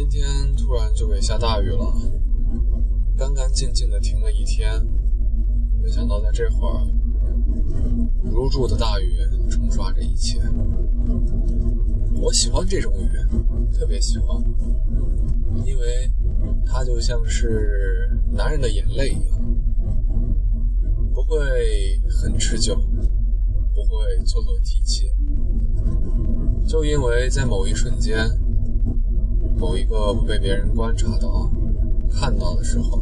今天突然就给下大雨了，干干净净的停了一天，没想到在这会儿，如注的大雨冲刷着一切。我喜欢这种雨，特别喜欢，因为它就像是男人的眼泪一样，不会很持久，不会做作提气，就因为在某一瞬间。某一个不被别人观察到、看到的时候，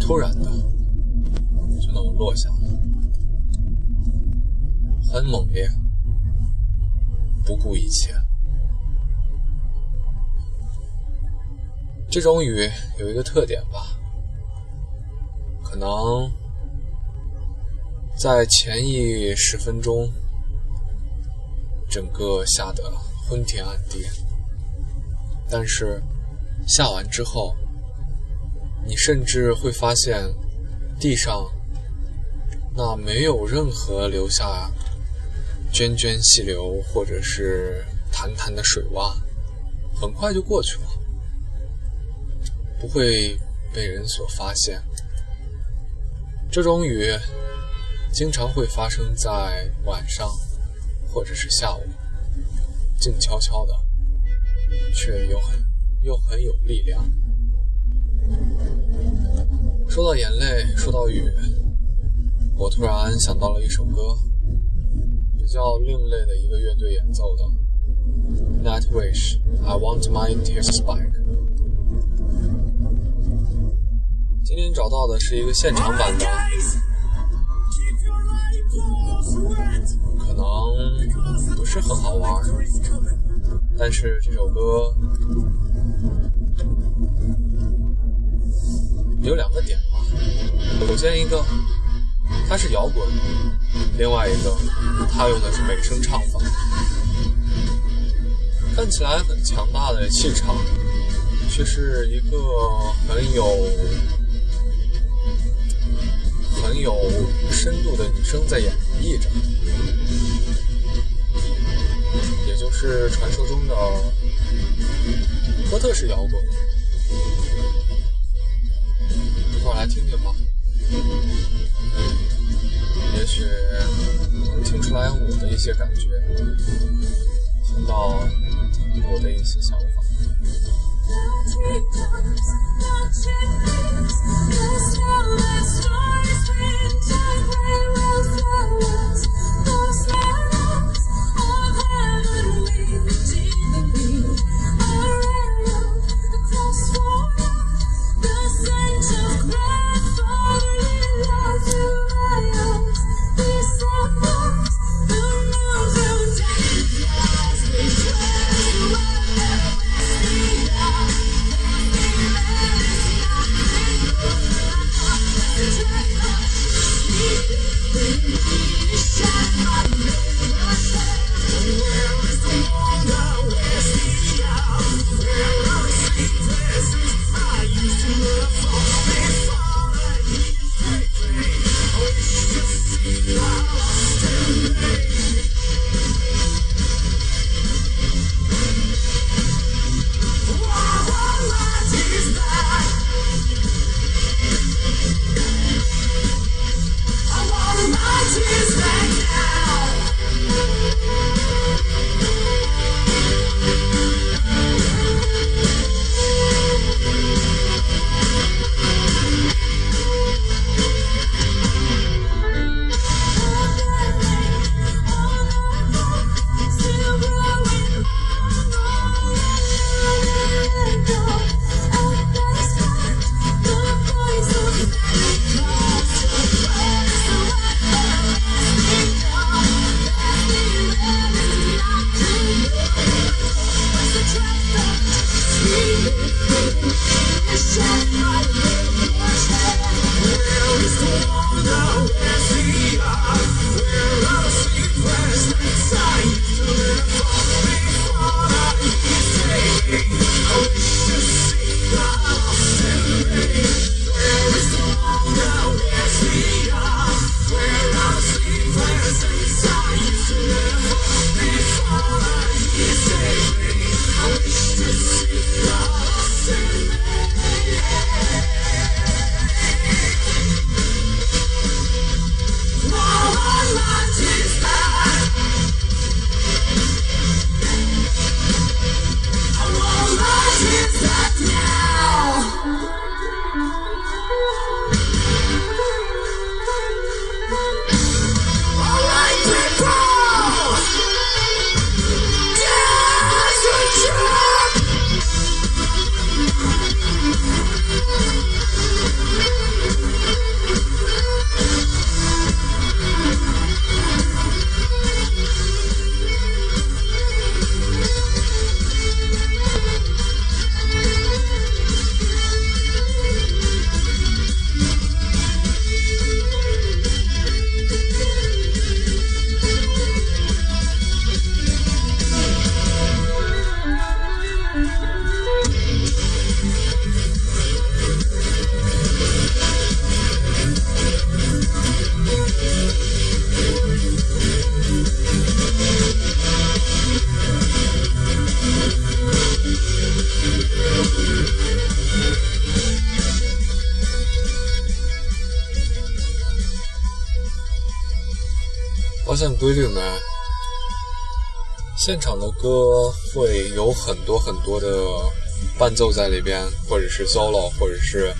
突然的就那么落下了，很猛烈，不顾一切。这种雨有一个特点吧，可能在前一十分钟，整个下的。昏天暗地，但是下完之后，你甚至会发现地上那没有任何留下涓涓细流或者是弹弹的水洼，很快就过去了，不会被人所发现。这种雨经常会发生在晚上或者是下午。静悄悄的，却又很又很有力量。说到眼泪，说到雨，我突然想到了一首歌，比较另类的一个乐队演奏的《Night Wish》，I Want My Tears Back。今天找到的是一个现场版的。可能不是很好玩，但是这首歌有两个点吧。首先一个，它是摇滚；另外一个，它用的是美声唱法，看起来很强大的气场，却是一个很有。很有深度的女生在演绎着，是传说中的科特式摇滚。一块来听听吧，也许能听出来我的一些感觉，听到我的一些想法。规律没？现场的歌会有很多很多的伴奏在里边，或者是 solo，或者是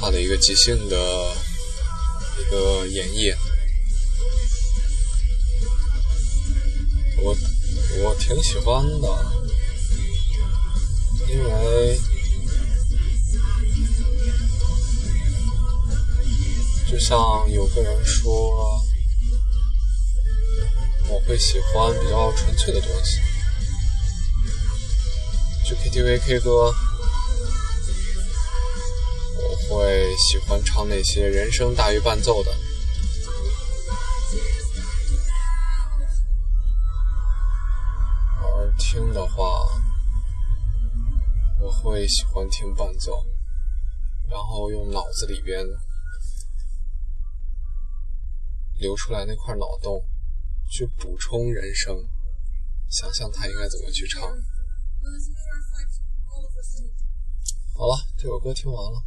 他的一个即兴的一个演绎。我我挺喜欢的，因为就像有个人说。会喜欢比较纯粹的东西，去 KTV K 歌，我会喜欢唱那些人声大于伴奏的，而听的话，我会喜欢听伴奏，然后用脑子里边流出来那块脑洞。去补充人生，想象他应该怎么去唱。好了，这首歌听完了，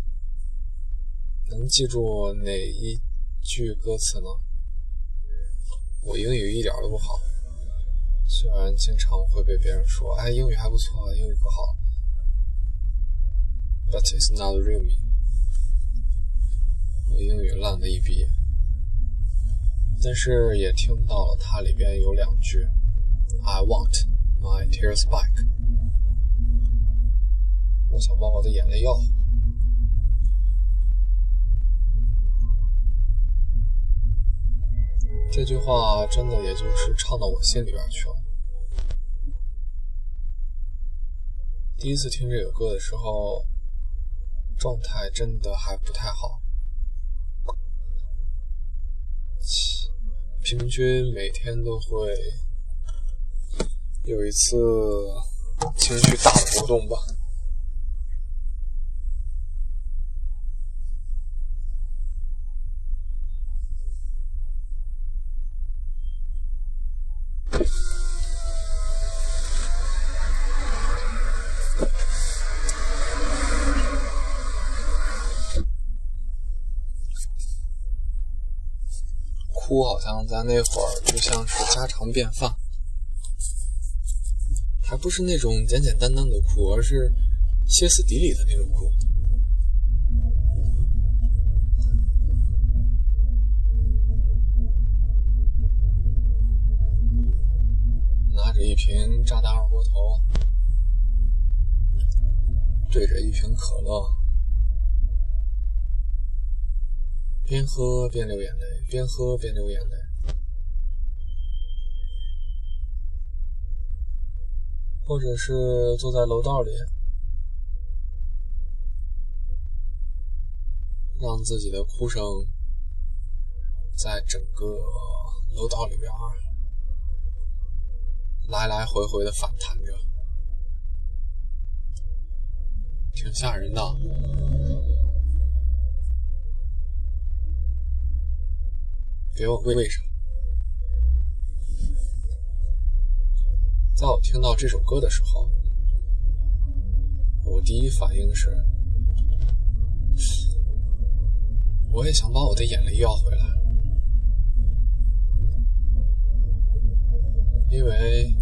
能记住哪一句歌词呢？我英语一点都不好，虽然经常会被别人说：“哎，英语还不错，英语可好。” But it's not real me。我英语烂的一逼。但是也听到了，它里边有两句：“I want my tears back。”我想把我的眼泪要。这句话真的也就是唱到我心里边去了。第一次听这个歌的时候，状态真的还不太好。平均每天都会有一次情绪大的波动吧。哭好像在那会儿就像是家常便饭，还不是那种简简单单的哭，而是歇斯底里的那种哭。拿着一瓶炸弹二锅头，对着一瓶可乐。边喝边流眼泪，边喝边流眼泪，或者是坐在楼道里，让自己的哭声在整个楼道里边来来回回的反弹着，挺吓人的。别问为啥，在我听到这首歌的时候，我第一反应是，我也想把我的眼泪要回来，因为，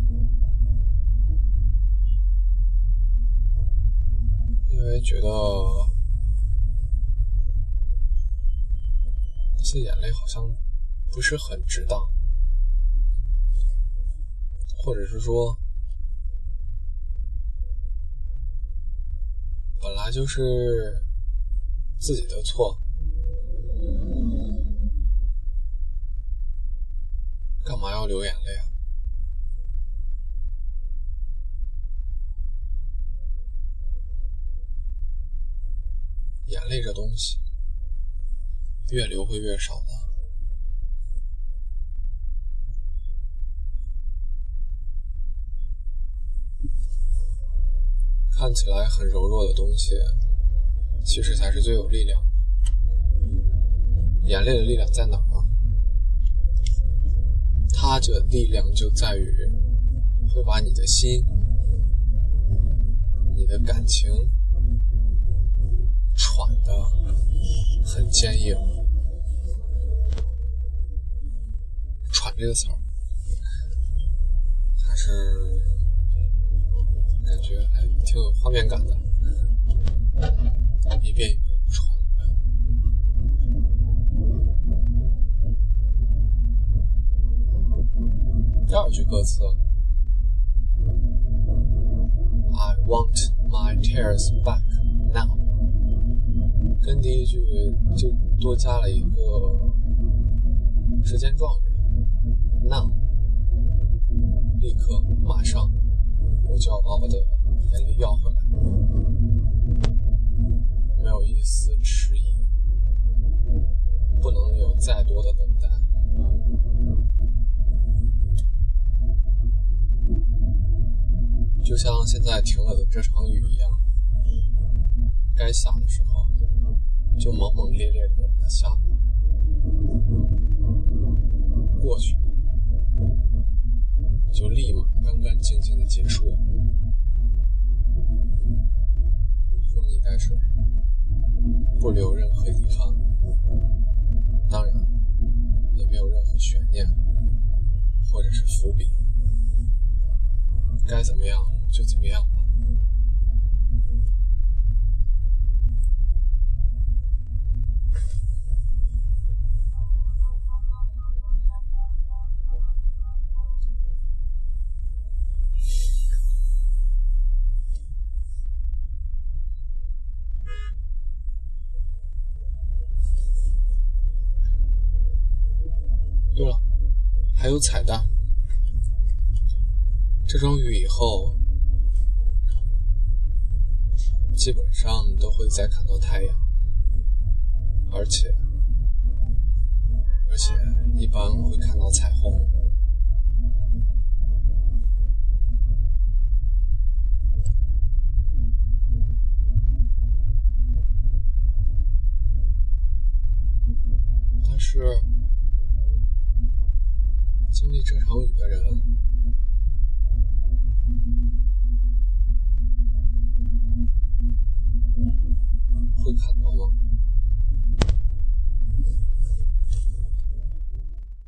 因为觉得这些眼泪好像。不是很值当，或者是说，本来就是自己的错，干嘛要流眼泪啊？眼泪这东西，越流会越少的。看起来很柔弱的东西，其实才是最有力量。眼泪的力量在哪儿？它的力量就在于会把你的心、你的感情喘得很坚硬，喘”这个词儿，还是挺有画面感的，一遍一遍传。第二句歌词：“I want my tears back now。”跟第一句就多加了一个时间状语，now，立刻，马上，我就要把我的眼泪要回来，没有一丝迟疑，不能有再多的等待。就像现在停了的这场雨一样，该下的时候就猛猛烈烈的下，过去就立马干干净净的结束，拖泥带水，不留任何遗憾，还有彩蛋。这种雨以后。基本上都会再看到太阳，而且而且一般会看到彩虹。但是这场雨的人。